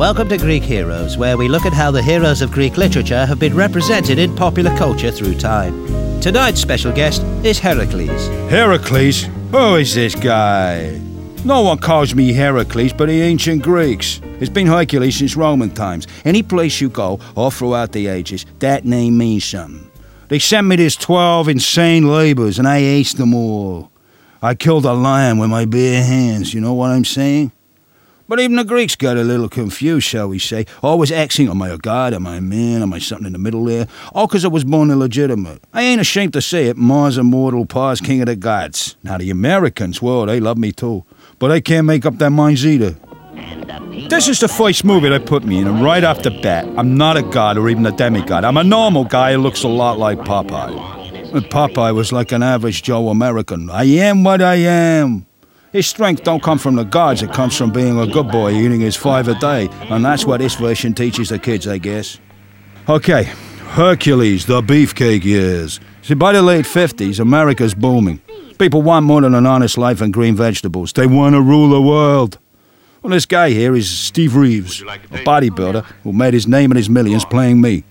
Welcome to Greek Heroes, where we look at how the heroes of Greek literature have been represented in popular culture through time. Tonight's special guest is Heracles. Heracles? Who is this guy? No one calls me Heracles but the ancient Greeks. It's been Hercules since Roman times. Any place you go, all throughout the ages, that name means something. They sent me these 12 insane labors and I aced them all. I killed a lion with my bare hands, you know what I'm saying? But even the Greeks got a little confused, shall we say. Always asking, am I a god, am I a man, am I something in the middle there? All 'cause I was born illegitimate. I ain't ashamed to say it, Mars immortal, Pa's king of the gods. Now the Americans, well, they love me too. But they can't make up their minds either. This is the first movie they put me in, and right off the bat, I'm not a god or even a demigod. I'm a normal guy who looks a lot like Popeye. Popeye was like an average Joe American. I am what I am. His strength don't come from the gods, it comes from being a good boy eating his five a day. And that's what this version teaches the kids, I guess. Okay, Hercules, the beefcake years. See, by the late 50s, America's booming. People want more than an honest life and green vegetables. They want to rule the world. Well, this guy here is Steve Reeves, a bodybuilder who made his name and his millions playing me.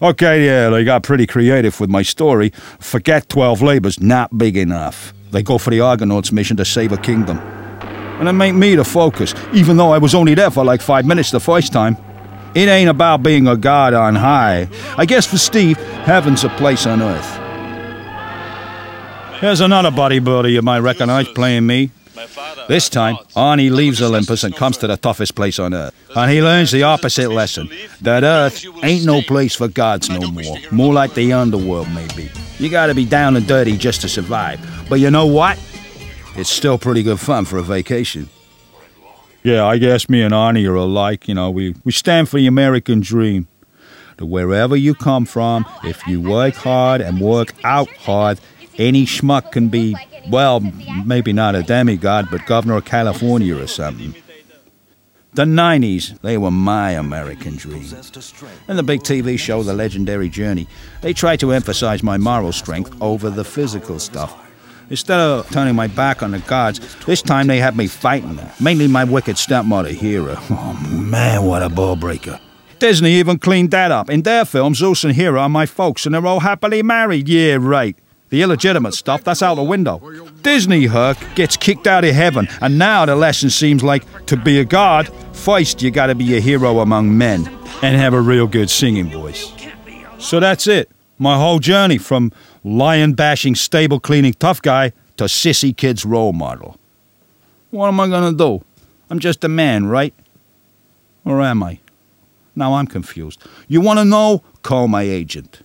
Okay, yeah, they got pretty creative with my story. Forget 12 labors, not big enough. They go for the Argonauts mission to save a kingdom. And it made me the focus, even though I was only there for like five minutes the first time. It ain't about being a god on high. I guess for Steve, heaven's a place on earth. Here's another bodybuilder you might recognize playing me. This time, Arnie leaves Olympus and comes to the toughest place on earth. And he learns the opposite lesson that earth ain't no place for gods no more. More like the underworld, maybe. You gotta be down and dirty just to survive. But you know what? It's still pretty good fun for a vacation. Yeah, I guess me and Arnie are alike. You know, we, we stand for the American dream. That wherever you come from, if you work hard and work out hard, any schmuck can be, well, maybe not a demigod, but governor of California or something. The 90s, they were my American dream. In the big TV show, The Legendary Journey, they tried to emphasize my moral strength over the physical stuff. Instead of turning my back on the gods, this time they had me fighting them, mainly my wicked stepmother, Hera. Oh man, what a ball breaker. Disney even cleaned that up. In their film, Zeus and Hera are my folks, and they're all happily married. Yeah, right. The illegitimate stuff, that's out the window. Disney Herc gets kicked out of heaven, and now the lesson seems like to be a god, first you gotta be a hero among men and have a real good singing voice. So that's it. My whole journey from lion bashing, stable cleaning tough guy to sissy kid's role model. What am I gonna do? I'm just a man, right? Or am I? Now I'm confused. You wanna know? Call my agent.